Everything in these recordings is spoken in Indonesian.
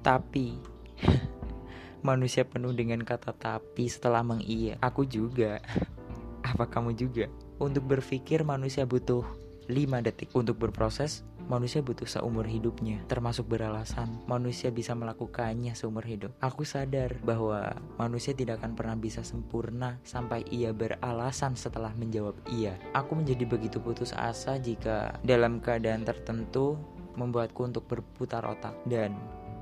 Tapi manusia penuh dengan kata tapi setelah mengiya. Aku juga. Apa kamu juga? Untuk berpikir manusia butuh 5 detik. Untuk berproses manusia butuh seumur hidupnya, termasuk beralasan. Manusia bisa melakukannya seumur hidup. Aku sadar bahwa manusia tidak akan pernah bisa sempurna sampai ia beralasan setelah menjawab iya. Aku menjadi begitu putus asa jika dalam keadaan tertentu membuatku untuk berputar otak dan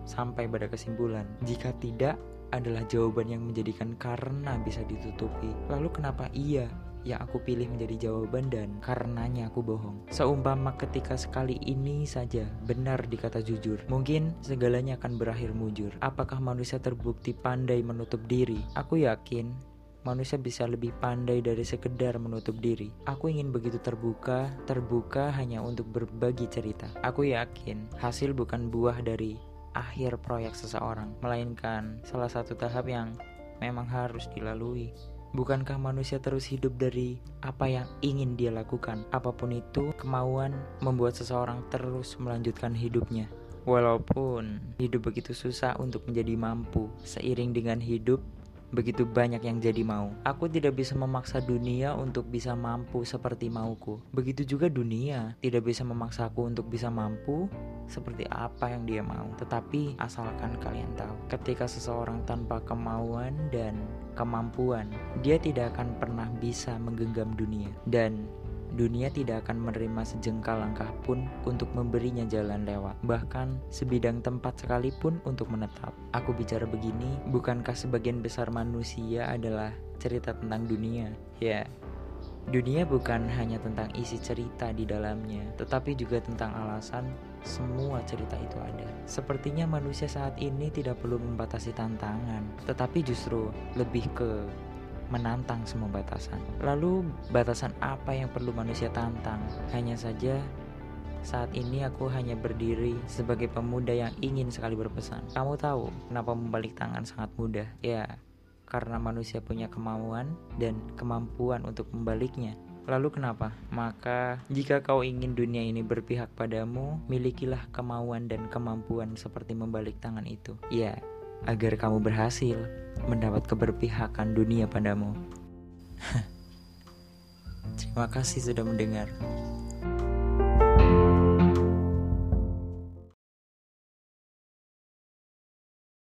sampai pada kesimpulan jika tidak adalah jawaban yang menjadikan karena bisa ditutupi. Lalu kenapa iya? yang aku pilih menjadi jawaban dan karenanya aku bohong. Seumpama ketika sekali ini saja benar dikata jujur, mungkin segalanya akan berakhir mujur. Apakah manusia terbukti pandai menutup diri? Aku yakin manusia bisa lebih pandai dari sekedar menutup diri. Aku ingin begitu terbuka, terbuka hanya untuk berbagi cerita. Aku yakin hasil bukan buah dari akhir proyek seseorang, melainkan salah satu tahap yang memang harus dilalui. Bukankah manusia terus hidup dari apa yang ingin dia lakukan? Apa pun itu, kemauan membuat seseorang terus melanjutkan hidupnya. Walaupun hidup begitu susah untuk menjadi mampu, seiring dengan hidup begitu banyak yang jadi mau. Aku tidak bisa memaksa dunia untuk bisa mampu seperti mauku. Begitu juga dunia tidak bisa memaksaku untuk bisa mampu seperti apa yang dia mau. Tetapi asalkan kalian tahu, ketika seseorang tanpa kemauan dan kemampuan, dia tidak akan pernah bisa menggenggam dunia. Dan dunia tidak akan menerima sejengkal langkah pun untuk memberinya jalan lewat, bahkan sebidang tempat sekalipun untuk menetap. Aku bicara begini, bukankah sebagian besar manusia adalah cerita tentang dunia? Ya, dunia bukan hanya tentang isi cerita di dalamnya, tetapi juga tentang alasan semua cerita itu ada. Sepertinya manusia saat ini tidak perlu membatasi tantangan, tetapi justru lebih ke menantang semua batasan. Lalu, batasan apa yang perlu manusia tantang? Hanya saja, saat ini aku hanya berdiri sebagai pemuda yang ingin sekali berpesan. Kamu tahu kenapa membalik tangan sangat mudah? Ya, karena manusia punya kemauan dan kemampuan untuk membaliknya. Lalu kenapa? Maka jika kau ingin dunia ini berpihak padamu, milikilah kemauan dan kemampuan seperti membalik tangan itu. Ya, agar kamu berhasil mendapat keberpihakan dunia padamu. Terima kasih sudah mendengar.